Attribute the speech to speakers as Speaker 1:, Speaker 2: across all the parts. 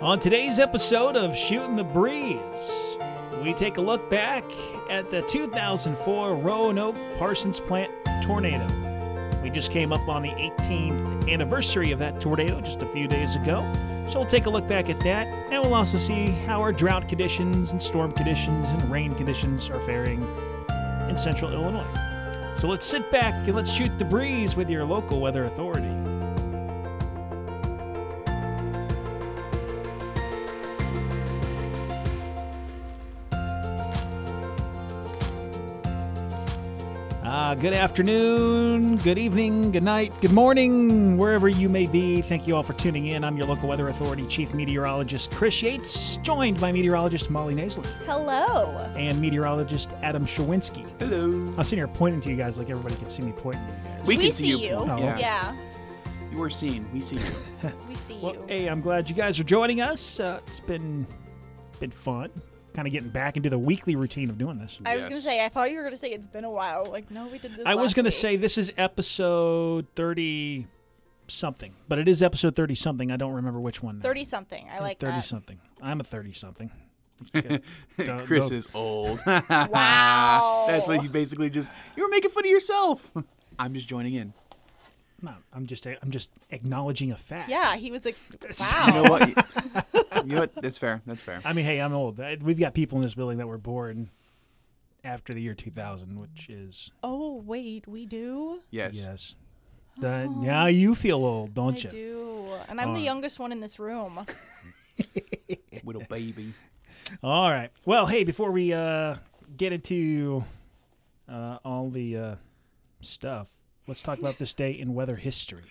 Speaker 1: On today's episode of Shooting the Breeze, we take a look back at the 2004 Roanoke Parsons Plant tornado. We just came up on the 18th anniversary of that tornado just a few days ago, so we'll take a look back at that, and we'll also see how our drought conditions and storm conditions and rain conditions are faring in central Illinois. So let's sit back and let's shoot the breeze with your local weather authority. Good afternoon, good evening, good night, good morning, wherever you may be. Thank you all for tuning in. I'm your local weather authority chief meteorologist Chris Yates, joined by meteorologist Molly Naisley
Speaker 2: Hello.
Speaker 1: and meteorologist Adam Shawinski.
Speaker 3: Hello.
Speaker 1: I'm sitting here pointing to you guys like everybody can see me pointing to you guys.
Speaker 3: We,
Speaker 2: We
Speaker 3: can
Speaker 2: see
Speaker 3: see, your
Speaker 2: you.
Speaker 1: Oh,
Speaker 3: yeah.
Speaker 2: Yeah,
Speaker 3: You are seen. We see you.
Speaker 2: we see
Speaker 1: Well,
Speaker 2: you.
Speaker 1: hey, I'm glad you guys are joining us. Uh, it's been been fun, kind of getting back into the weekly routine of doing this.
Speaker 2: I was gonna say, I thought you were gonna say it's been a while. Like, no, we did this.
Speaker 1: I was going to say this is episode 30 something, but it is episode 30 something. I don't remember which one. now.
Speaker 2: thirty something. I like
Speaker 1: 30
Speaker 2: that.
Speaker 1: something. I'm a 30 something.
Speaker 3: Chris is old.
Speaker 2: Wow.
Speaker 3: That's what you basically just. You were making fun of yourself. I'm just joining in.
Speaker 1: No, I'm just I'm just acknowledging a fact.
Speaker 2: Yeah, he was like,
Speaker 3: You
Speaker 2: wow.
Speaker 3: know what? you know what? That's fair. That's fair.
Speaker 1: I mean, hey, I'm old. We've got people in this building that were born after the year 2000, which is
Speaker 2: oh wait, we do.
Speaker 3: Yes.
Speaker 1: yes. The, now you feel old, don't
Speaker 2: I
Speaker 1: you?
Speaker 2: I do, and I'm
Speaker 1: All
Speaker 2: the youngest one in this room.
Speaker 3: Little baby.
Speaker 1: All right. Well, hey, before we uh, get into uh, all the uh, stuff, let's talk about this day in weather history.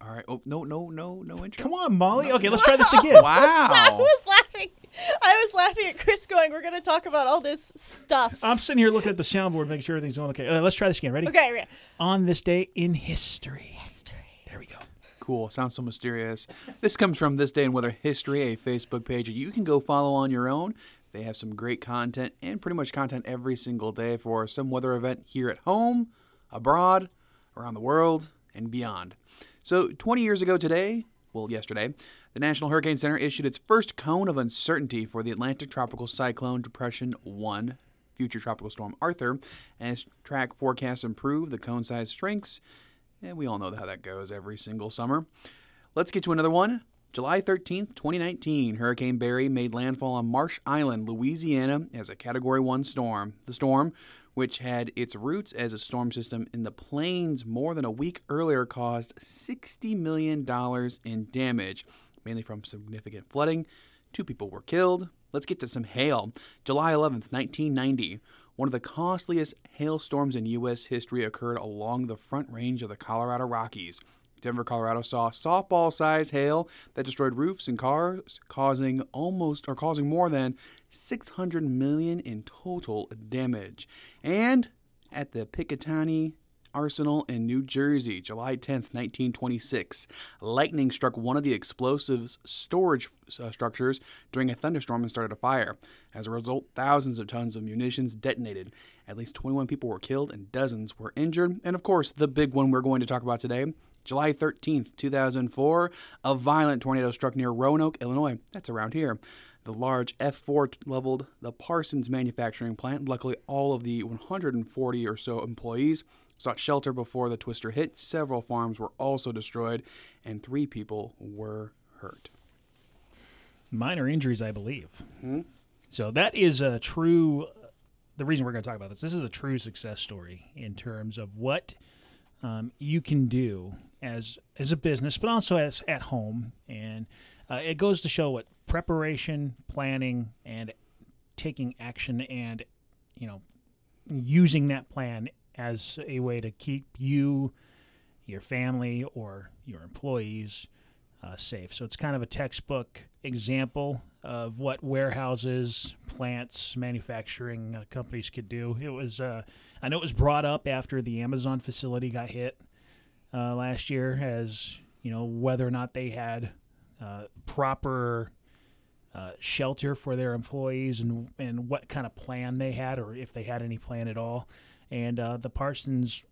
Speaker 3: All right. Oh no no no no intro.
Speaker 1: Come on, Molly. Okay, let's try this again.
Speaker 2: I
Speaker 3: Wow.
Speaker 2: was laughing. I was laughing at Chris going, "We're gonna talk about all this stuff."
Speaker 1: I'm sitting here looking at the soundboard, making sure everything's going okay. Uh, let's try this again. Ready?
Speaker 2: okay, okay.
Speaker 1: On this day in history.
Speaker 2: History.
Speaker 1: There we go.
Speaker 3: Cool. Sounds so mysterious. This comes from This Day in Weather History, a Facebook page that you can go follow on your own. They have some great content and pretty much content every single day for some weather event here at home, abroad, around the world, and beyond. So, 20 years ago today, well, yesterday, the National Hurricane Center issued its first cone of uncertainty for the Atlantic Tropical Cyclone Depression 1, future tropical storm Arthur. As track forecasts improve, the cone size shrinks, and we all know how that goes every single summer. Let's get to another one. July 13th, 2019, Hurricane Barry made landfall on Marsh Island, Louisiana, as a Category 1 storm. The storm, which had its roots as a storm system in the plains more than a week earlier, caused $60 million in damage, mainly from significant flooding. Two people were killed. Let's get to some hail. July 11th, 1990. One of the costliest hailstorms in U.S. history occurred along the front range of the Colorado Rockies. Denver, Colorado saw softball-sized hail that destroyed roofs and cars, causing almost or causing more than 600 million in total damage. And at the Picatinny Arsenal in New Jersey, July 10th, 1926. Lightning struck one of the explosives storage uh, structures during a thunderstorm and started a fire. As a result, thousands of tons of munitions detonated. At least 21 people were killed and dozens were injured. And of course, the big one we're going to talk about today. July 13th, 2004, a violent tornado struck near Roanoke, Illinois. That's around here. The large F4 leveled the Parsons manufacturing plant. Luckily, all of the 140 or so employees sought shelter before the twister hit. Several farms were also destroyed, and three people were hurt.
Speaker 1: Minor injuries, I believe. Hmm? So that is a true. The reason we're going to talk about this, this is a true success story in terms of what um, you can do as as a business, but also as at home, and uh, it goes to show what preparation, planning, and taking action, and you know, using that plan as a way to keep you, your family, or your employees uh, safe. So it's kind of a textbook example of what warehouses, plants, manufacturing uh, companies could do. It was, uh, I know it was brought up after the Amazon facility got hit uh, last year, as you know whether or not they had uh, proper uh, shelter for their employees and and what kind of plan they had, or if they had any plan at all. And the Parsons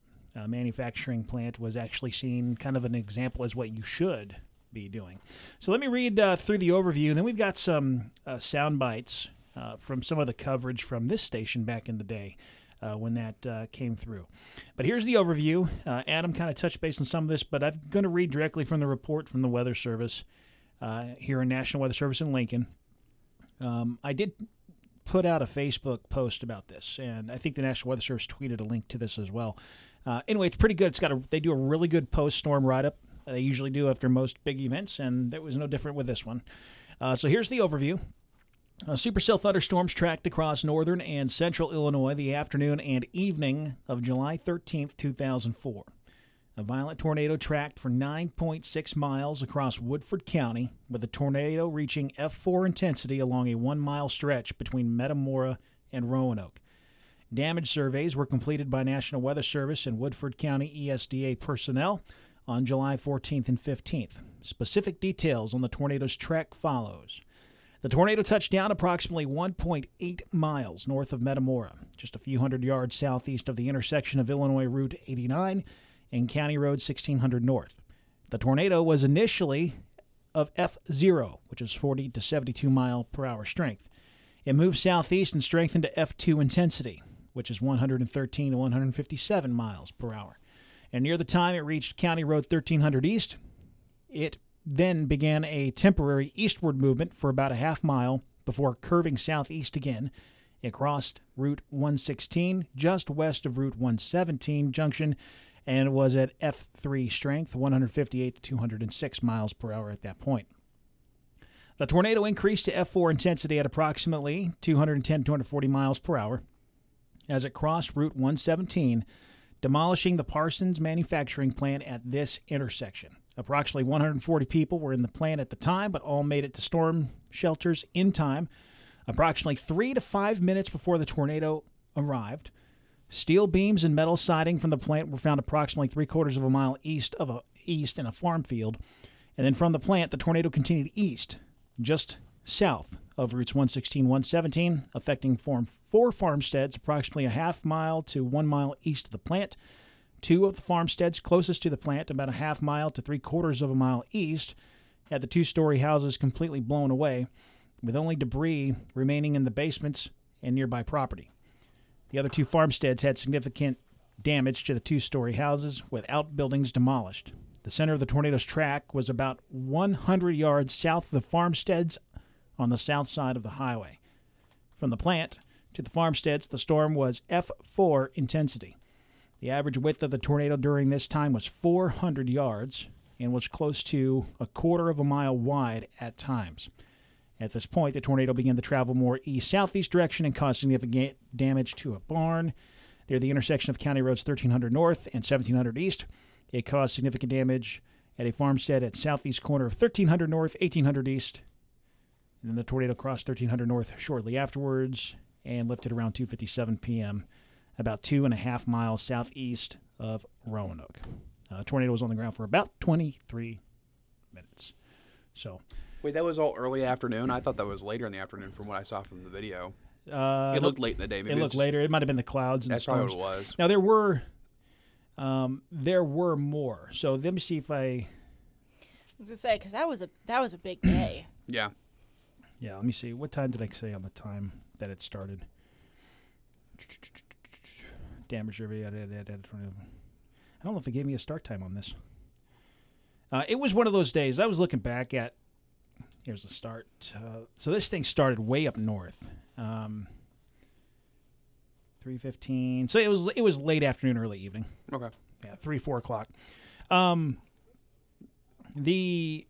Speaker 1: manufacturing plant was actually seen kind of an example as what you should be doing. So let me read uh, through the overview, and then we've got some uh, sound bites uh, from some of the coverage from this station back in the day. Uh, when that uh, came through. But here's the overview. Uh, Adam kind of touched base on some of this, but I'm going to read directly from the report from the Weather Service here in National Weather Service in Lincoln. Um, I did put out a Facebook post about this, and I think the National Weather Service tweeted a link to this as well. Uh, anyway, it's pretty good. It's got a they do a really good post storm write up. They usually do after most big events, and it was no different with this one. Uh, so here's the overview. Uh, supercell thunderstorms tracked across northern and central Illinois the afternoon and evening of July 13th, 2004. A violent tornado tracked for 9.6 miles across Woodford County, with the tornado reaching F4 intensity along a one mile stretch between Metamora and Roanoke. Damage surveys were completed by National Weather Service and Woodford County ESDA personnel on July 14th and 15th. Specific details on the tornado's track follows. The tornado touched down approximately 1.8 miles north of Metamora, just a few hundred yards southeast of the intersection of Illinois Route 89 and County Road 1600 North. The tornado was initially of F0, which is 40 to 72 mile per hour strength. It moved southeast and strengthened to F2 intensity, which is 113 to 157 miles per hour. And near the time it reached County Road 1300 East, it then began a temporary eastward movement for about a half mile before curving southeast again. It crossed Route 116 just west of Route 117 junction and was at F3 strength, 158 to 206 miles per hour at that point. The tornado increased to F4 intensity at approximately 210 to 240 miles per hour as it crossed Route 117, demolishing the Parsons manufacturing plant at this intersection. Approximately 140 people were in the plant at the time, but all made it to storm shelters in time. Approximately three to five minutes before the tornado arrived, steel beams and metal siding from the plant were found approximately three quarters of a mile east of a east in a farm field. And then from the plant, the tornado continued east, just south of routes 116 117, affecting form four farmsteads approximately a half mile to one mile east of the plant. Two of the farmsteads closest to the plant, about a half mile to three quarters of a mile east, had the two story houses completely blown away, with only debris remaining in the basements and nearby property. The other two farmsteads had significant damage to the two story houses, with outbuildings demolished. The center of the tornado's track was about 100 yards south of the farmsteads on the south side of the highway. From the plant to the farmsteads, the storm was F4 intensity. The average width of the tornado during this time was 400 yards and was close to a quarter of a mile wide at times. At this point, the tornado began to travel more east southeast direction and caused significant damage to a barn near the intersection of County Roads 1300 North and 1700 East. It caused significant damage at a farmstead at southeast corner of 1300 North, 1800 East. And then the tornado crossed 1300 North shortly afterwards and lifted around 2:57 p.m., about two and a half miles southeast of Roanoke. Uh, the tornado was on the ground for about 23 minutes. So
Speaker 3: Wait, that was all early afternoon. I thought that was later in the afternoon from what I saw from the video.
Speaker 1: uh,
Speaker 3: It looked late in the day. Maybe
Speaker 1: it
Speaker 3: was
Speaker 1: looked
Speaker 3: just-
Speaker 1: later. It might have been the clouds. And
Speaker 3: That's
Speaker 1: storms.
Speaker 3: probably what it was.
Speaker 1: Now there were, um, there were more. So let me see if I.
Speaker 2: I was gonna say because that was a that was a big day.
Speaker 3: Yeah.
Speaker 1: Yeah, let me see. What time did I say on the time that it started? Damage survey. I don't know if it gave me a start time on this. Uh, it was one of those days. I was looking back at. Here's the start. Uh, so this thing started way up north. Um, Three fifteen. So it was it was late afternoon, early evening.
Speaker 3: Okay.
Speaker 1: Yeah, three four o'clock. Um, the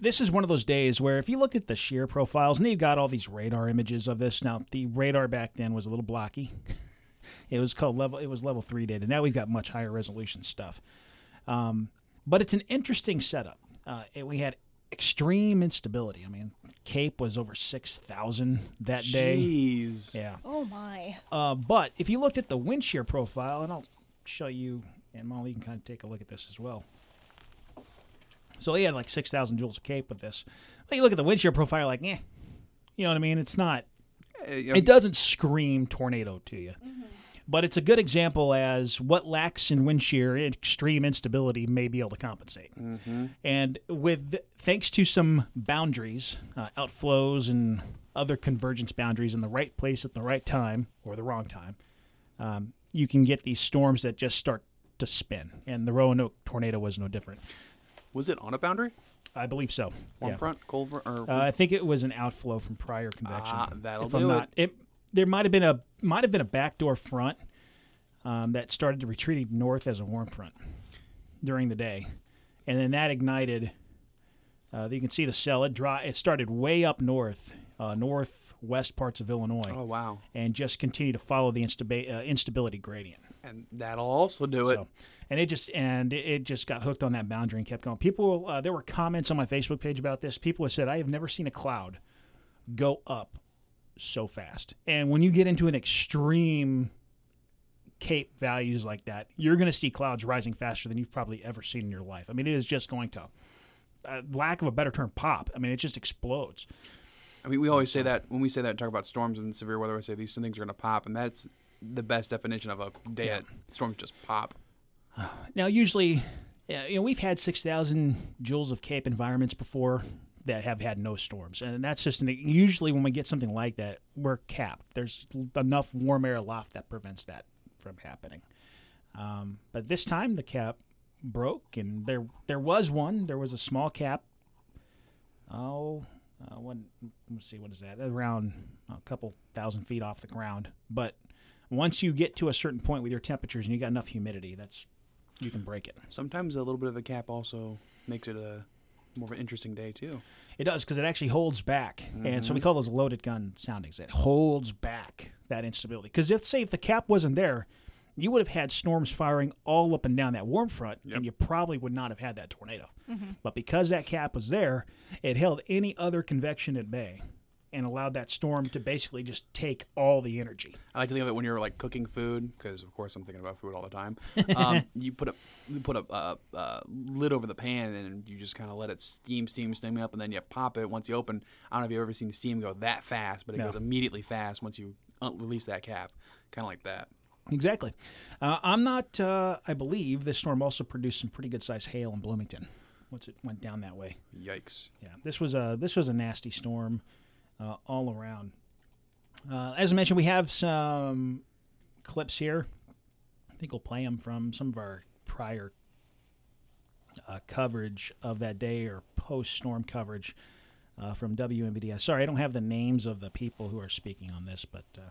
Speaker 1: this is one of those days where if you look at the shear profiles, and you've got all these radar images of this. Now the radar back then was a little blocky. it was called level. It was level three data. Now we've got much higher resolution stuff. Um, but it's an interesting setup. Uh, it, we had extreme instability. I mean, CAPE was over six thousand that day.
Speaker 3: Jeez.
Speaker 1: Yeah.
Speaker 2: Oh my!
Speaker 1: Uh, but if you looked at the wind shear profile, and I'll show you, and Molly, you can kind of take a look at this as well. So he had like 6,000 joules of CAPE with this. But you look at the wind shear profile, like, eh. You know what I mean? It's not,
Speaker 3: Uh, yeah,
Speaker 1: it doesn't scream tornado to you. but it's a good example as what lacks in wind shear extreme instability may be able to compensate. And with thanks to some boundaries, uh, outflows, and other convergence boundaries in the right place at the right time or the wrong time, um, you can get these storms that just start to spin. And the Roanoke tornado was no different.
Speaker 3: Was it on a boundary?
Speaker 1: I believe so.
Speaker 3: Warm
Speaker 1: Yeah.
Speaker 3: front, cold front, or
Speaker 1: Uh, I think it was an outflow from prior convection.
Speaker 3: Ah, that'll
Speaker 1: if
Speaker 3: do
Speaker 1: I'm
Speaker 3: it.
Speaker 1: not, it. There might have been a might have been a backdoor front um, that started to retreating north as a warm front during the day, and then that ignited. Uh, you can see the cell. It dry. It started way up north, uh, northwest parts of Illinois,
Speaker 3: oh wow,
Speaker 1: and just continue to follow the instaba- uh, instability gradient.
Speaker 3: and that'll also do it.
Speaker 1: So, and it just and it- just got hooked on that boundary and kept going. People, uh, there were comments on my Facebook page about this. People have said I have never seen a cloud go up so fast. And when you get into an extreme CAPE values like that, you're going to see clouds rising faster than you've probably ever seen in your life. I mean, it is just going to, uh, lack of a better term, pop. I mean, it just explodes.
Speaker 3: I mean, we always say that when we say that and talk about storms and severe weather. We say these two things are going to pop, and that's the best definition of a day that storms just pop.
Speaker 1: Now, usually, you know, we've had 6,000 joules of CAPE environments before that have had no storms. And that's just an, usually when we get something like that, we're capped. There's enough warm air aloft that prevents that from happening. Um, but this time the cap broke, and there there was one. There was a small cap. Oh, uh, one, let's see, what is that? Around a couple thousand feet off the ground. But once you get to a certain point with your temperatures and you got enough humidity, that's you can break it.
Speaker 3: Sometimes a little bit of the cap also makes it a more of an interesting day too.
Speaker 1: It does because it actually holds back, and so we call those loaded gun soundings. It holds back that instability. Because if say if the cap wasn't there, you would have had storms firing all up and down that warm front,
Speaker 3: Yep.
Speaker 1: and you probably would not have had that tornado. But because that cap was there, it held any other convection at bay, and allowed that storm to basically just take all the energy.
Speaker 3: I like to think of it when you're like cooking food, because of course I'm thinking about food all the time. Um, you put a you put a uh, uh, lid over the pan and you just kind of let it steam, steam, steam up, and then you pop it. Once you open, I don't know if you've ever seen steam go that fast, but it
Speaker 1: No.
Speaker 3: goes immediately fast once you uh, release that cap, kind of like that.
Speaker 1: Exactly. Uh, I'm not. Uh, I believe this storm also produced some pretty good sized hail in Bloomington. Once it went down that way.
Speaker 3: Yikes!
Speaker 1: Yeah, this was a this was a nasty storm uh, all around. Uh, as I mentioned, we have some clips here. I think we'll play them from some of our prior uh, coverage of that day or post storm coverage uh, from WMBD's. Sorry, I don't have the names of the people who are speaking on this, but uh,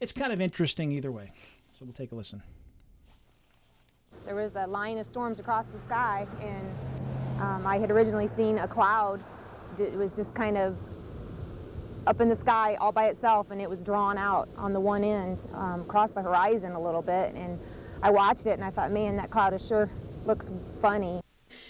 Speaker 1: it's kind of interesting either way. So we'll take a listen.
Speaker 4: There was a line of storms across the sky, and um, I had originally seen a cloud. It was just kind of up in the sky all by itself, and it was drawn out on the one end um, across the horizon a little bit. And I watched it, and I thought, man, that cloud is sure looks funny.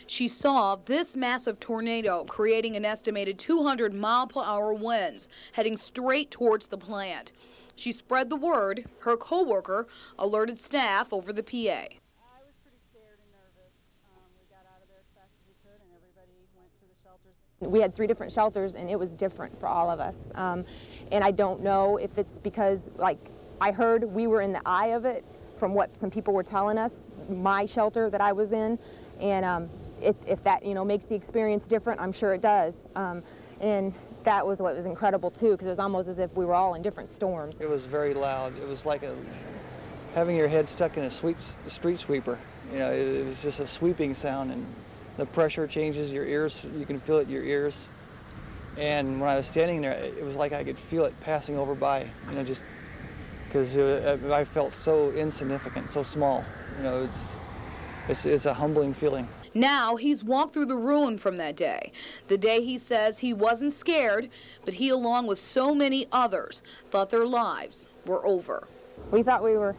Speaker 5: She saw this massive tornado creating an estimated 200 mile per hour winds heading straight towards the plant. She spread the word. Her coworker alerted staff over the PA.
Speaker 6: I was pretty scared and nervous. Um, we got out of there as fast as we could, and everybody went to the shelters.
Speaker 4: We had three different shelters, and it was different for all of us. Um, and I don't know if it's because, like, I heard we were in the eye of it from what some people were telling us, my shelter that I was in, and um, if, if that, you know, makes the experience different, I'm sure it does. Um, and that was what was incredible too, because it was almost as if we were all in different storms.
Speaker 7: It was very loud. It was like a having your head stuck in a street sweeper. You know, it, it was just a sweeping sound, and the pressure changes your ears. You can feel it in your ears. And when I was standing there, it was like I could feel it passing over by. You know, just because I felt so insignificant, so small. You know, it's it's it's a humbling feeling.
Speaker 5: Now he's walked through the ruin from that day. The day he says he wasn't scared, but he, along with so many others, thought their lives were over.
Speaker 4: We thought we were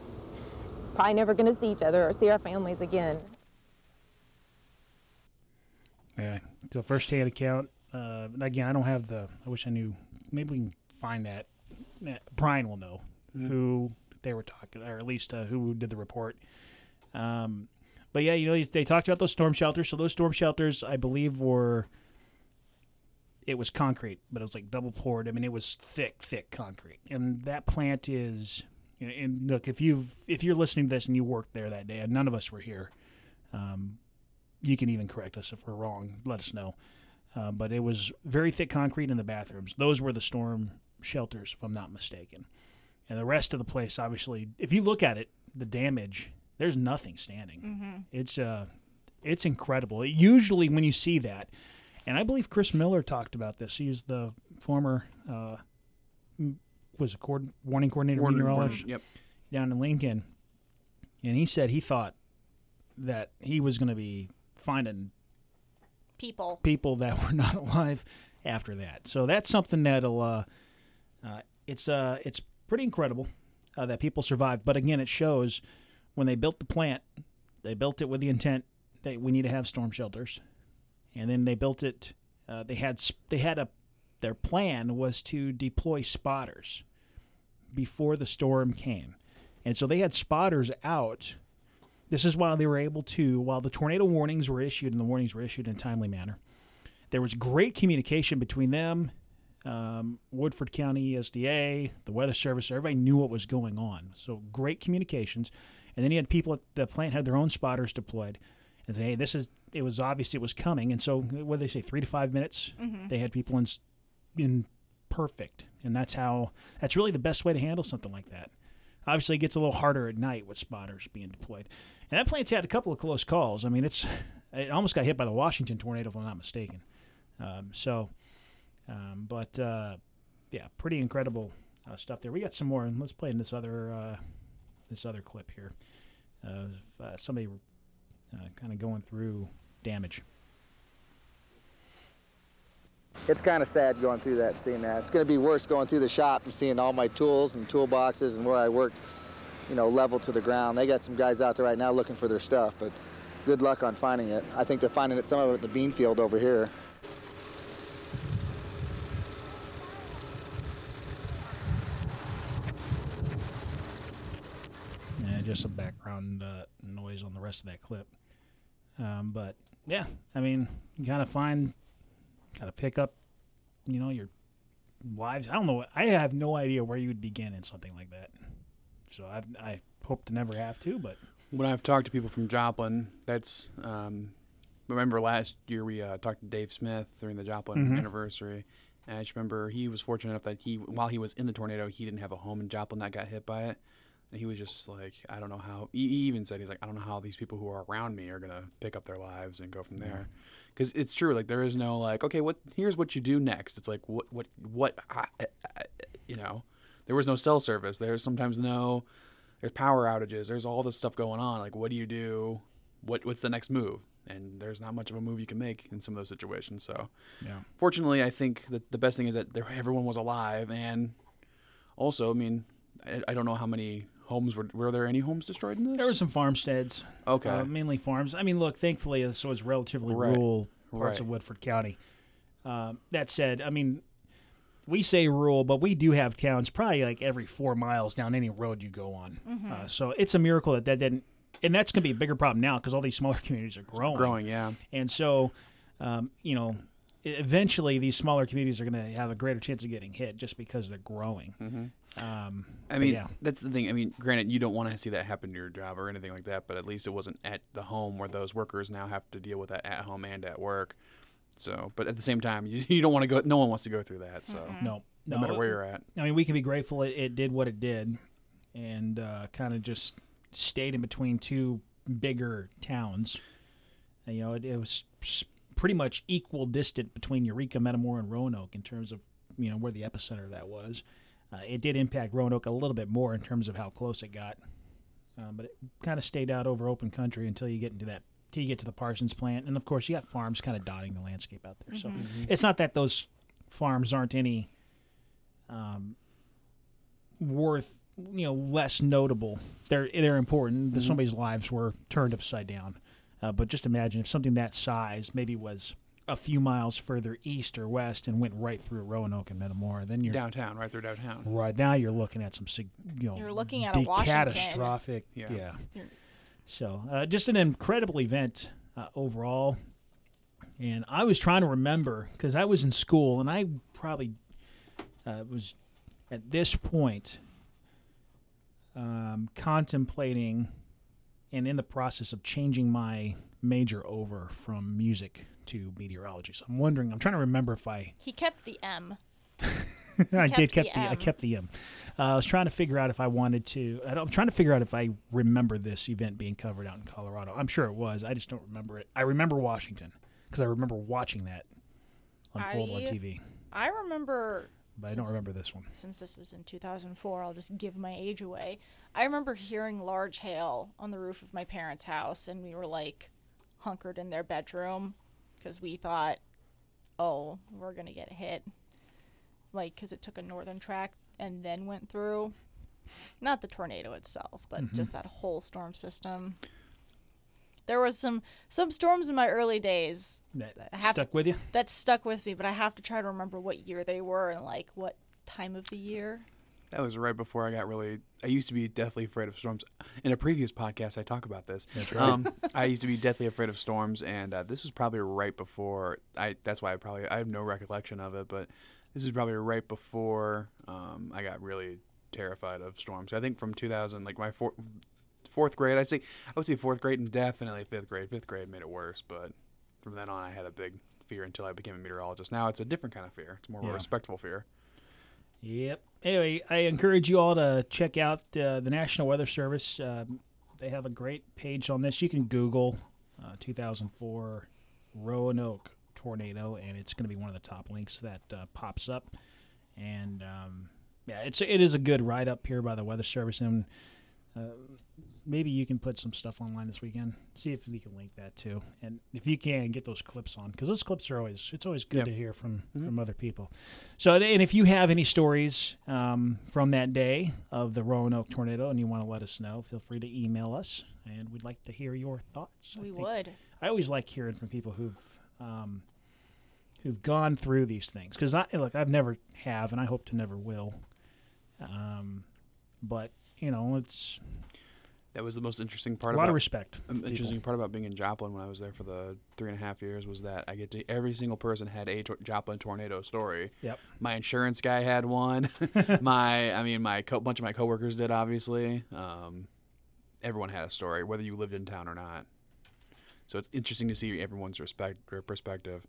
Speaker 4: probably never going to see each other or see our families again.
Speaker 1: Yeah. So first hand account. Uh, again, I don't have the. I wish I knew. Maybe we can find that. Brian will know who they were talking, or at least uh, who did the report. Um, but yeah, you know, they talked about those storm shelters. So those storm shelters, I believe, were. It was concrete, but it was like double poured. I mean, it was thick, thick concrete, and that plant is And, look, if you've if you're listening to this and you worked there that day, and none of us were here, um, you can even correct us if we're wrong. Let us know. Uh, but it was very thick concrete in the bathrooms. Those were the storm shelters, if I'm not mistaken. And the rest of the place, obviously, if you look at it, the damage, there's nothing standing. It's uh, it's incredible. Usually, when you see that, and I believe Chris Miller talked about this. He's the former uh, was a coord- warning coordinator,
Speaker 3: warning,
Speaker 1: meteorologist
Speaker 3: Warner- Yep.
Speaker 1: down in Lincoln, and he said he thought that he was going to be finding
Speaker 2: People.
Speaker 1: people that were not alive after that. So that's something that'll uh, uh, it's uh, it's pretty incredible uh, that people survived. But again, it shows when they built the plant, they built it with the intent that we need to have storm shelters, and then they built it. Uh, they had they had a their plan was to deploy spotters before the storm came, and so they had spotters out this is why they were able to, while the tornado warnings were issued and the warnings were issued in a timely manner, there was great communication between them, um, Woodford County ESDA, the Weather Service. Everybody knew what was going on. So great communications. And then you had people at the plant had their own spotters deployed and say, hey, this is, it was obvious it was coming. And so, what did they say, three to five minutes? They had people in, in perfect. And that's how, that's really the best way to handle something like that. Obviously, it gets a little harder at night with spotters being deployed. And that plant's had a couple of close calls. I mean, it's it almost got hit by the Washington tornado, if I'm not mistaken. Um, so, um, but uh, yeah, pretty incredible uh, stuff there. We got some more, and let's play in this other uh, this other clip here. Of, uh, somebody uh, kind of going through damage.
Speaker 8: it's kind of sad going through that seeing that. It's going to be worse going through the shop and seeing all my tools and toolboxes and where I work, you know, level to the ground. They got some guys out there right now looking for their stuff, but good luck on finding it. I think they're finding it some of it at the bean field over here.
Speaker 1: Yeah, just some background uh, noise on the rest of that clip. Um, but yeah, I mean, you kind of find, kind of pick up, you know, your lives. I don't know. I have no idea where you would begin in something like that. So I I hope to never have to, but
Speaker 3: When I've talked to people from Joplin, that's um, remember last year we uh, talked to Dave Smith during the Joplin
Speaker 1: Mhm.
Speaker 3: anniversary. And I just remember he was fortunate enough that he, while he was in the tornado, he didn't have a home in Joplin that got hit by it. And he was just like, I don't know how. He even said he's like, I don't know how these people who are around me are gonna pick up their lives and go from there. Because it's true, like there is no like, okay, what? Here's what you do next. It's like, what, what, what? I, I, I- you know, there was no cell service. There's sometimes no there's power outages. There's all this stuff going on. Like, what do you do? What what's the next move? And there's not much of a move you can make in some of those situations. So,
Speaker 1: yeah.
Speaker 3: fortunately, I think that the best thing is that everyone was alive, and also, I mean, I, I don't know how many homes were. Were there any homes destroyed in this?
Speaker 1: There were some farmsteads,
Speaker 3: Okay.
Speaker 1: uh, mainly farms. I mean, look, thankfully, this was relatively
Speaker 3: Right.
Speaker 1: rural parts
Speaker 3: Right.
Speaker 1: of Woodford County. Um, that said, I mean, we say rural, but we do have towns probably like every four miles down any road you go on. Uh, so it's a miracle that that didn't, and that's going to be a bigger problem now because all these smaller communities are growing.
Speaker 3: growing. Yeah.
Speaker 1: And so, um, you know, eventually these smaller communities are going to have a greater chance of getting hit just because they're growing. Um,
Speaker 3: I mean,
Speaker 1: yeah.
Speaker 3: that's the thing. I mean, granted, you don't want to see that happen to your job or anything like that, but at least it wasn't at the home where those workers now have to deal with that at home and at work. So, but at the same time, you, you don't want to go. No one wants to go through that. So,
Speaker 1: no,
Speaker 3: no matter where you're at.
Speaker 1: I mean, we can be grateful it, it did what it did, and uh, kind of just stayed in between two bigger towns. And, you know, it, it was s- pretty much equal distant between Eureka, Metamora, and Roanoke in terms of you know where the epicenter of that was. Uh, it did impact Roanoke a little bit more in terms of how close it got, um, but it kind of stayed out over open country until you get into that. Till you get to the Parsons plant, and of course you got farms kind of dotting the landscape out there. So it's not that those farms aren't any um, worth you know less notable. They're they're important.
Speaker 3: Mm-hmm.
Speaker 1: Somebody's lives were turned upside down. Uh, but just imagine if something that size maybe was a few miles further east or west and went right through Roanoke and Metamora, then you're
Speaker 3: Downtown, right through downtown.
Speaker 1: right now you're looking at some you know
Speaker 2: You're looking at a Washington.
Speaker 1: catastrophic
Speaker 3: Yeah.
Speaker 1: yeah. So uh, just an incredible event uh, overall. And I was trying to remember because I was in school and I probably uh, was at this point um, contemplating and in the process of changing my major over from music to meteorology. So I'm wondering, I'm trying to remember if I
Speaker 2: He kept the M.
Speaker 1: I did
Speaker 2: kept the
Speaker 1: the I kept the M. Uh, I was trying to figure out if I wanted to. I I'm trying to figure out if I remember this event being covered out in Colorado. I'm sure it was. I just don't remember it. I remember Washington because I remember watching that unfold on TV,
Speaker 2: I remember
Speaker 1: but I don't remember this one.
Speaker 2: since this was in 2004, I'll just give my age away. I remember hearing large hail on the roof of my parents' house, and we were like hunkered in their bedroom because we thought, oh, we're going to get hit. Like, because it took a northern track and then went through. Not the tornado itself, but mm-hmm. just that whole storm system. There was some some storms in my early days
Speaker 1: That
Speaker 2: I have to-
Speaker 1: stuck with you.
Speaker 2: that stuck with me, but I have to try to remember what year they were and like what time of the year.
Speaker 3: That was right before I got really. I used to be deathly afraid of storms. In a previous podcast, I talk about this. That's right. Um, I used to be deathly afraid of storms, and uh, this was probably right before. I that's why I probably I have no recollection of it, but this is probably right before um, I got really terrified of storms. I think from 2000, like my four, fourth grade, I'd say I would say fourth grade and definitely fifth grade. Fifth grade made it worse, but from then on, I had a big fear until I became a meteorologist. Now it's a different kind of fear. It's more of
Speaker 1: Yeah.
Speaker 3: a respectful fear.
Speaker 1: Yep. Anyway, I encourage you all to check out uh, the National Weather Service. Um, they have a great page on this. You can Google uh, 2004 Roanoke tornado, and it's going to be one of the top links that uh, pops up. And um, yeah, it's it is a good write up here by the Weather Service, and uh, maybe you can put some stuff online this weekend. See if we can link that too, and if you can, get those clips on because those clips are always it's always good
Speaker 3: Yep.
Speaker 1: to hear from from other people. So, and- and if you have any stories um, from that day of the Roanoke tornado and you want to let us know, feel free to email us, and we'd like to hear your thoughts.
Speaker 2: We
Speaker 1: think-
Speaker 2: would.
Speaker 1: I always like hearing from people who've um, who've gone through these things because I look, I've never have, and I hope to never will. Um, but you know, it's
Speaker 3: That was the most interesting part.
Speaker 1: a lot
Speaker 3: about
Speaker 1: of respect.
Speaker 3: Interesting
Speaker 1: people.
Speaker 3: part about being in Joplin when I was there for the three and a half years was that I get to every single person had a tor- Joplin tornado story.
Speaker 1: Yep.
Speaker 3: My insurance guy had one. my, I mean, my co- bunch of my coworkers did obviously. Um, everyone had a story, whether you lived in town or not. So it's interesting to see everyone's respect or perspective.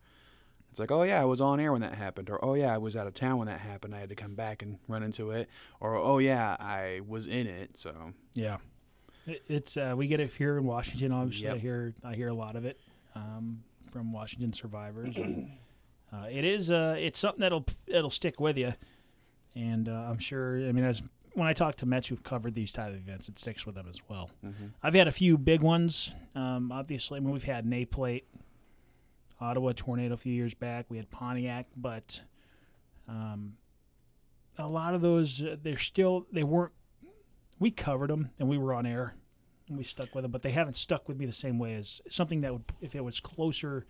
Speaker 3: It's like, oh yeah, I was on air when that happened, or oh yeah, I was out of town when that happened. I had to come back and run into it, or oh yeah, I was in it. So
Speaker 1: Yeah, it's uh, we get it here in Washington. Obviously, I hear I hear a lot of it um, from Washington survivors. and, uh, it is uh, it's something that'll it'll stick with you, and uh, I'm sure. I mean, as when I talk to Mets who've covered these type of events, it sticks with them as well. I've had a few big ones. Um, obviously, I mean, we've had Naplate, Ottawa tornado a few years back. We had Pontiac, but um, a lot of those uh, they're still they weren't. We covered them and we were on air and we stuck with them, but they haven't stuck with me the same way as something that would if it was closer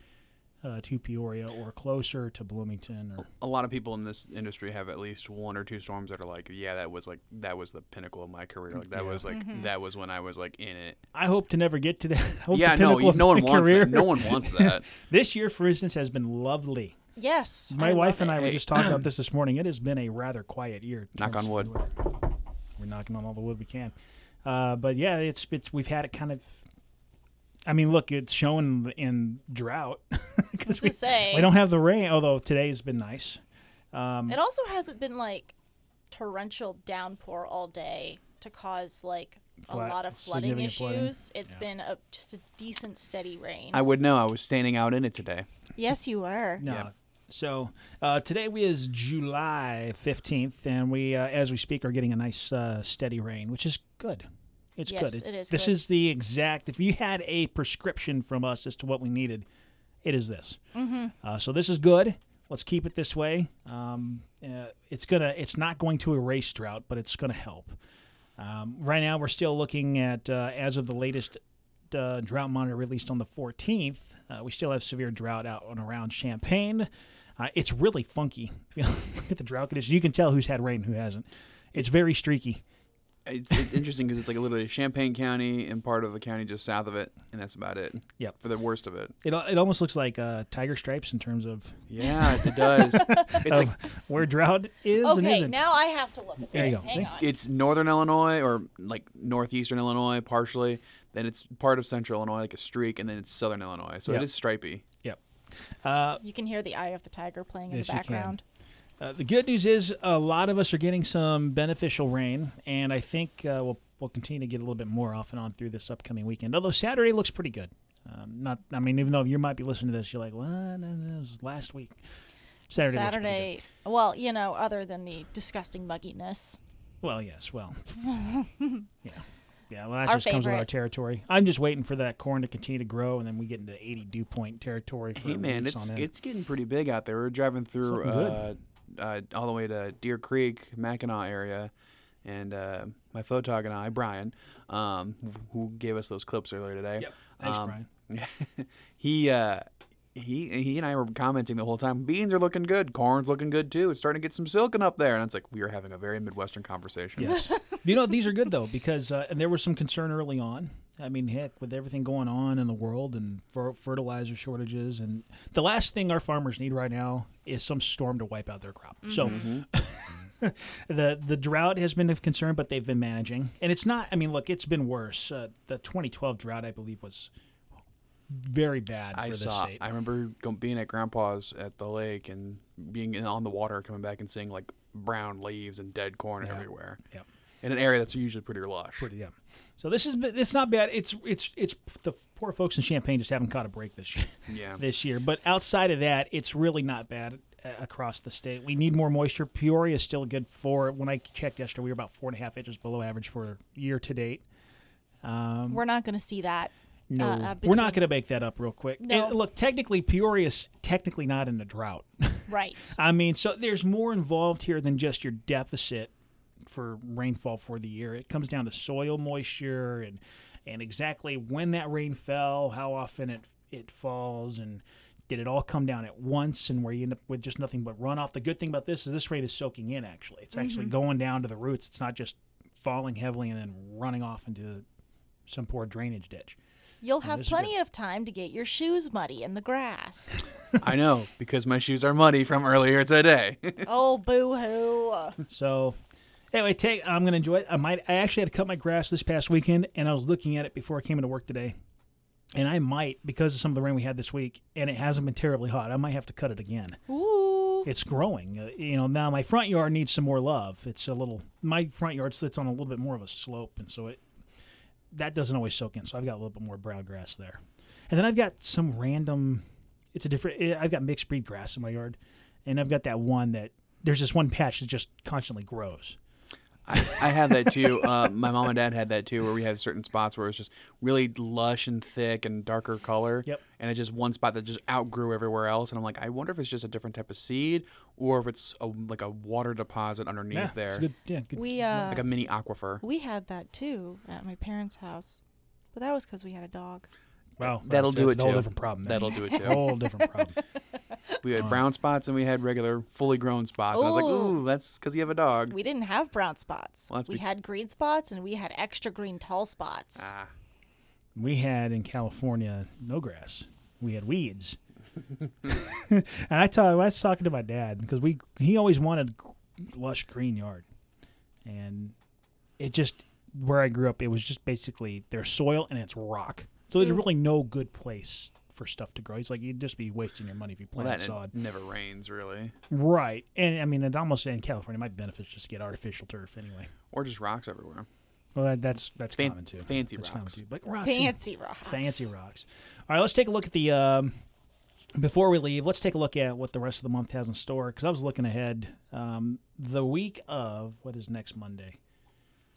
Speaker 1: uh, to Peoria or closer to Bloomington or
Speaker 3: a lot of people in this industry have at least one or two storms that are like, yeah, that was like that was the pinnacle of my career. Like that was like that was when I was like in it.
Speaker 1: I hope to never get to that. Hope
Speaker 3: yeah,
Speaker 1: the
Speaker 3: no,
Speaker 1: pinnacle of
Speaker 3: no one wants
Speaker 1: career.
Speaker 3: that. No one wants that.
Speaker 1: This year, for instance, has been lovely.
Speaker 2: Yes.
Speaker 1: My
Speaker 2: I
Speaker 1: wife
Speaker 2: love
Speaker 1: and I
Speaker 2: it.
Speaker 1: were just talking about this this morning. It has been a rather quiet year.
Speaker 3: Knock on
Speaker 1: of
Speaker 3: wood.
Speaker 1: We're knocking on all the wood we can. Uh, but yeah, it's it's we've had it kind of. I mean, look, it's showing in drought
Speaker 2: What's
Speaker 1: because
Speaker 2: to
Speaker 1: we,
Speaker 2: say?
Speaker 1: we don't have the rain. Although today has been nice. Um,
Speaker 2: It also hasn't been like torrential downpour all day to cause like
Speaker 1: Flat-
Speaker 2: a lot of flooding issues.
Speaker 1: flooding.
Speaker 2: It's
Speaker 1: Yeah.
Speaker 2: been a just a decent steady rain.
Speaker 3: I would know. I was standing out in it today.
Speaker 2: yes, you were.
Speaker 1: No.
Speaker 3: Yeah.
Speaker 1: So uh, today we is July fifteenth, and we, uh, as we speak, are getting a nice uh, steady rain, which is good. It's
Speaker 2: Yes,
Speaker 1: good.
Speaker 2: it is
Speaker 1: This
Speaker 2: good.
Speaker 1: is the exact. If you had a prescription from us as to what we needed, it is this. Mm-hmm. Uh, so this is good. Let's keep it this way. Um, uh, it's gonna. It's not going to erase drought, but it's going to help. Um, right now, we're still looking at uh, as of the latest uh, drought monitor released on the 14th. Uh, we still have severe drought out and around Champaign. Uh, it's really funky. If you look at the drought conditions, you can tell who's had rain, and who hasn't. It's very streaky.
Speaker 3: It's, it's interesting because it's like literally Champaign County and part of the county just south of it, and that's about it.
Speaker 1: Yep.
Speaker 3: For the worst of it.
Speaker 1: It, it almost looks like uh, tiger stripes in terms of,
Speaker 3: Yeah, it does. It's like
Speaker 1: where drought is and
Speaker 2: Okay,
Speaker 1: isn't.
Speaker 2: now I have to look at
Speaker 1: There you
Speaker 2: this.
Speaker 1: go.
Speaker 2: Hang
Speaker 1: See?
Speaker 2: on.
Speaker 3: it's northern Illinois or like northeastern Illinois partially. Then it's part of central Illinois, like a streak, and then it's southern Illinois. So
Speaker 1: Yep.
Speaker 3: it is stripy.
Speaker 1: Yep. Uh,
Speaker 2: You can hear the eye of the tiger playing in
Speaker 1: Yes,
Speaker 2: the
Speaker 1: you can.
Speaker 2: background.
Speaker 1: Uh, the good news is a lot of us are getting some beneficial rain, and I think uh, we'll we'll continue to get a little bit more off and on through this upcoming weekend. Although Saturday looks pretty good. Um, not, I mean, even though you might be listening to this, you're like, well, No, That was last week." Saturday. looks pretty
Speaker 2: Saturday, well, you know, other than the disgusting mugginess.
Speaker 1: Well, yes. Well, yeah, yeah. Well, that
Speaker 2: Our
Speaker 1: just comes with our territory. I'm just waiting for that corn to continue to grow, and then we get into 80 dew point territory. For
Speaker 3: Hey man, it's it's getting pretty big out there. We're driving through uh, uh, all the way to Deer Creek, Mackinaw area, and uh, my photog and I, Brian, um, who gave us those clips earlier today.
Speaker 1: Yep. Thanks,
Speaker 3: um,
Speaker 1: Brian.
Speaker 3: he uh, he he and I were commenting the whole time. Beans are looking good. Corn's looking good too. It's starting to get some silken up there, and it's like we are having a very midwestern conversation.
Speaker 1: Yes. you know, these are good though because uh, and there was some concern early on. I mean, heck, with everything going on in the world and fer- fertilizer shortages, and the last thing our farmers need right now is some storm to wipe out their crop. So. the the drought has been of concern, but they've been managing, and it's not. I mean, look, it's been worse. Uh, the 2012 drought, I believe, was very bad for
Speaker 3: I saw.
Speaker 1: state.
Speaker 3: I remember being at Grandpa's at the lake and being in, on the water, coming back and seeing like brown leaves and dead corn
Speaker 1: Yeah.
Speaker 3: everywhere.
Speaker 1: Yep.
Speaker 3: In an area that's usually pretty lush.
Speaker 1: Pretty, yeah. So this is it's not bad. It's it's it's the poor folks in Champaign just haven't caught a break this year.
Speaker 3: Yeah.
Speaker 1: this year. But outside of that, it's really not bad uh, across the state. We need more moisture. Peoria is still good for. When I checked yesterday, we were about four and a half inches below average for year to date. Um,
Speaker 2: We're not going to see that.
Speaker 1: no,
Speaker 2: uh, uh,
Speaker 1: we're not going to make that up real quick.
Speaker 2: No.
Speaker 1: And look, technically, Peoria's technically not in a drought.
Speaker 2: Right.
Speaker 1: I mean, so there's more involved here than just your deficit for rainfall for the year. It comes down to soil moisture and and exactly when that rain fell, how often it it falls, and did it all come down at once, and where you end up with just nothing but runoff. The good thing about this is this rain is soaking in. Actually, it's actually mm-hmm. going down to the roots. It's not just falling heavily and then running off into some poor drainage ditch.
Speaker 2: You'll
Speaker 1: this
Speaker 2: have plenty of time to get your shoes muddy in the grass.
Speaker 3: I know because my shoes are muddy from earlier today.
Speaker 2: oh, boo hoo.
Speaker 1: So anyway, take I'm gonna enjoy it. I might I actually had to cut my grass this past weekend and I was looking at it before I came into work today. And I might, because of some of the rain we had this week, and it hasn't been terribly hot, I might have to cut it again.
Speaker 2: Ooh.
Speaker 1: It's growing. Uh, you know, now my front yard needs some more love. It's a little my front yard sits on a little bit more of a slope, and so it that doesn't always soak in. So I've got a little bit more brown grass there, and then I've got some random. It's a different. eh, I've got mixed breed grass in my yard, and I've got that one that there's this one patch that just constantly grows.
Speaker 3: I, I have that too. Uh, my mom and dad had that too, where we had certain spots where it's just really lush and thick and darker color.
Speaker 1: Yep.
Speaker 3: And it's just one spot that just outgrew everywhere else. And I'm like, I wonder if it's just a different type of seed or if it's a, like a water deposit underneath
Speaker 1: yeah,
Speaker 3: there,
Speaker 1: It's good. Yeah, good.
Speaker 2: We uh
Speaker 3: like a mini aquifer.
Speaker 2: we had that too at my parents' house. But that was cuz we had a dog.
Speaker 1: Wow,
Speaker 3: That'll
Speaker 1: that's-
Speaker 3: do
Speaker 1: that's
Speaker 3: it
Speaker 1: a whole different problem. then.
Speaker 3: That'll do it too.
Speaker 1: whole different problem.
Speaker 3: We had brown spots and we had regular, fully grown spots. And I was like,
Speaker 2: Ooh.
Speaker 3: ooh, that's because you have a dog.
Speaker 2: We didn't have brown spots.
Speaker 3: Well, that's
Speaker 2: we
Speaker 3: bec-
Speaker 2: had green spots and we had extra green tall spots.
Speaker 3: Ah,
Speaker 1: we had in California no grass. We had weeds. and I, ta- I was talking to my dad because we he always wanted lush green yard, and it just where I grew up it was just basically there's soil and it's rock. So there's really no good place for stuff to grow. He's like you'd just be wasting your money if you
Speaker 3: well,
Speaker 1: planted
Speaker 3: that
Speaker 1: sod.
Speaker 3: it never rains really,
Speaker 1: Right, and I mean it almost in California might benefit just to get artificial turf anyway.
Speaker 3: or just rocks everywhere.
Speaker 1: Well, that, that's that's
Speaker 3: Fan-
Speaker 1: common too.
Speaker 3: fancy
Speaker 1: That's
Speaker 3: rocks.
Speaker 1: too. But rocks and-
Speaker 2: Fancy rocks.
Speaker 1: Fancy rocks. All right, let's take a look at the. Um, before we leave, let's take a look at what the rest of the month has in store. Because I was looking ahead, um, the week of what is next Monday,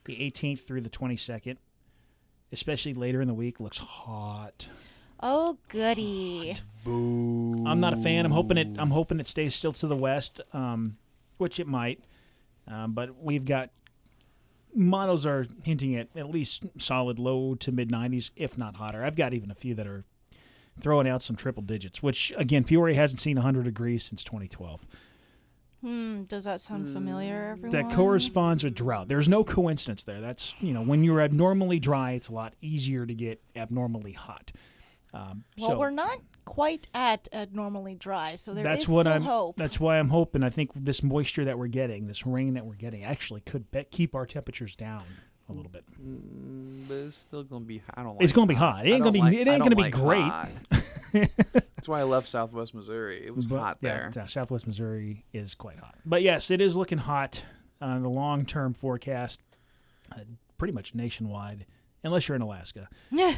Speaker 1: the 18th through the 22nd, especially later in the week, looks hot.
Speaker 2: Oh goody.
Speaker 3: Boo.
Speaker 1: I'm not a fan. I'm hoping it. I'm hoping it stays still to the west, um, which it might. Um, but we've got models are hinting at at least solid low to mid 90s, if not hotter. I've got even a few that are throwing out some triple digits, which again Peoria hasn't seen 100 degrees since 2012.
Speaker 2: Hmm, does that sound familiar, everyone?
Speaker 1: that corresponds with drought. There's no coincidence there. That's you know when you're abnormally dry, it's a lot easier to get abnormally hot. Um,
Speaker 2: Well,
Speaker 1: so
Speaker 2: we're not quite at normally dry, so there is
Speaker 1: that's what
Speaker 2: still
Speaker 1: I'm.
Speaker 2: hope.
Speaker 1: That's why I'm hoping. I think this moisture that we're getting, this rain that we're getting, actually could be- keep our temperatures down a little bit.
Speaker 3: Mm, but it's still gonna be. I don't. Like
Speaker 1: It's gonna be hot. It ain't gonna be-
Speaker 3: like-
Speaker 1: it ain't gonna be
Speaker 3: like
Speaker 1: great.
Speaker 3: That's why I left Southwest Missouri. It was
Speaker 1: But,
Speaker 3: hot there.
Speaker 1: yeah, Southwest Missouri is quite hot. But yes, it is looking hot. Uh, the long term forecast, uh, pretty much nationwide, unless you're in Alaska,
Speaker 2: Yeah.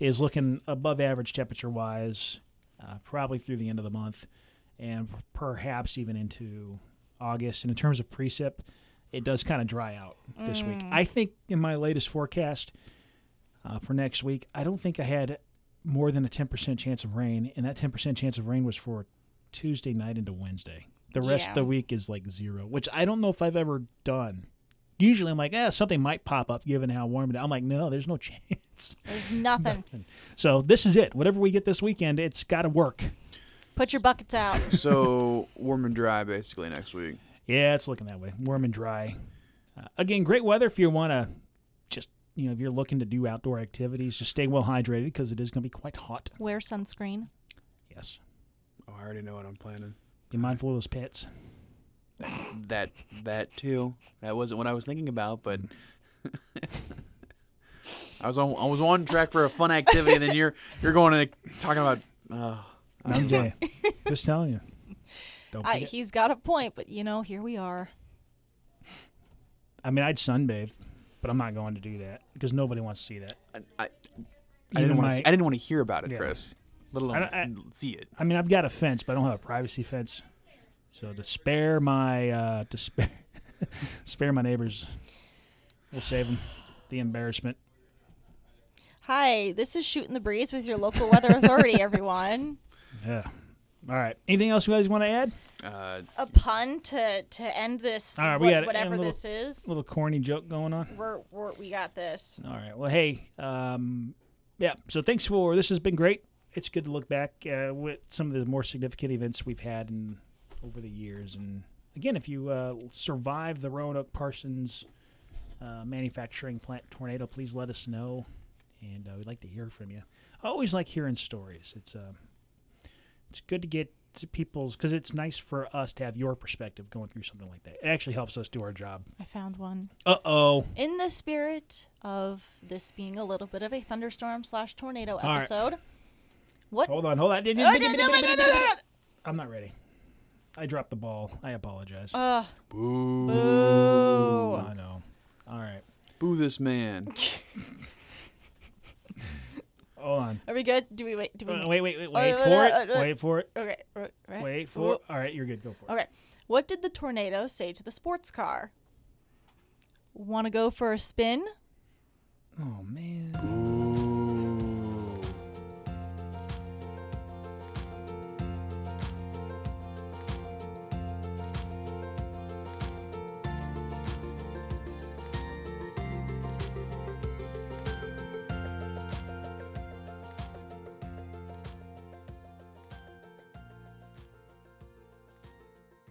Speaker 1: Is looking above average temperature wise, uh, probably through the end of the month, and perhaps even into August. And in terms of precip, it does kind of dry out this week. I think in my latest forecast uh, for next week, I don't think I had more than a 10% chance of rain, and that 10% chance of rain was for Tuesday night into Wednesday. The rest of the week is like zero, which I don't know if I've ever done. Usually I'm like, eh, something might pop up given how warm it is. I'm like, no, there's no chance.
Speaker 2: There's nothing.
Speaker 1: So this is it. Whatever we get this weekend, it's got to work.
Speaker 2: Put your buckets out.
Speaker 3: so warm and dry basically next week.
Speaker 1: Yeah, it's looking that way. Warm and dry. Uh, again, great weather if you want to just, you know, if you're looking to do outdoor activities, just stay well hydrated because it is going to be quite hot.
Speaker 2: Wear sunscreen.
Speaker 1: Yes.
Speaker 3: Oh, I already know what I'm planning.
Speaker 1: Be mindful of those pets.
Speaker 3: That that too. That wasn't what I was thinking about, but I was on I was on track for a fun activity, and then you're you're going to talking about. Uh,
Speaker 1: I'm Jay. just telling you.
Speaker 2: I, he's got a point, but you know, here we are.
Speaker 1: I mean, I'd sunbathe, but I'm not going to do that because nobody wants to see that.
Speaker 3: I, I, I didn't want to. I didn't want to hear about it,
Speaker 1: Yeah.
Speaker 3: Chris. Let alone
Speaker 1: I- I-
Speaker 3: see it.
Speaker 1: I mean, I've got a fence, but I don't have a privacy fence. So to spare my uh, to spare spare my neighbors, we'll save them the embarrassment.
Speaker 2: Hi, this is Shooting the Breeze with your local weather authority, everyone.
Speaker 1: Yeah. All right. Anything else you guys want to add?
Speaker 3: Uh,
Speaker 2: A pun to to end this,
Speaker 1: All right, we
Speaker 2: what-
Speaker 1: got
Speaker 2: whatever
Speaker 1: a little-
Speaker 2: this is.
Speaker 1: little corny joke going on.
Speaker 2: We're, we're, we got this.
Speaker 1: All right. Well, hey, um, yeah. So thanks for this has been great. It's good to look back uh, with some of the more significant events we've had in over the years. And again, if you uh, survive the Roanoke Parsons uh, manufacturing plant tornado, please let us know, and uh, we'd like to hear from you. I always like hearing stories. It's uh, it's good to get to people's because it's nice for us to have your perspective going through something like that. It actually helps us do our job.
Speaker 2: I found one.
Speaker 1: Uh oh.
Speaker 2: In the spirit of this being a little bit of a thunderstorm slash tornado
Speaker 1: right.
Speaker 2: episode, what?
Speaker 1: Hold on, hold on. I'm not ready. I dropped the ball. I apologize.
Speaker 2: Uh,
Speaker 3: boo,
Speaker 2: boo.
Speaker 1: I know. All right.
Speaker 3: boo this man.
Speaker 1: Hold on.
Speaker 2: Are we good? Do we wait? Do we
Speaker 1: Uh, wait, wait, wait, wait
Speaker 2: uh,
Speaker 1: for
Speaker 2: uh,
Speaker 1: it.
Speaker 2: uh,
Speaker 1: Wait for it.
Speaker 2: Okay. right, right.
Speaker 1: Wait for it. All right, you're good. Go for it.
Speaker 2: Okay. What did the tornado say to the sports car? Want to go for a spin?
Speaker 1: Oh man.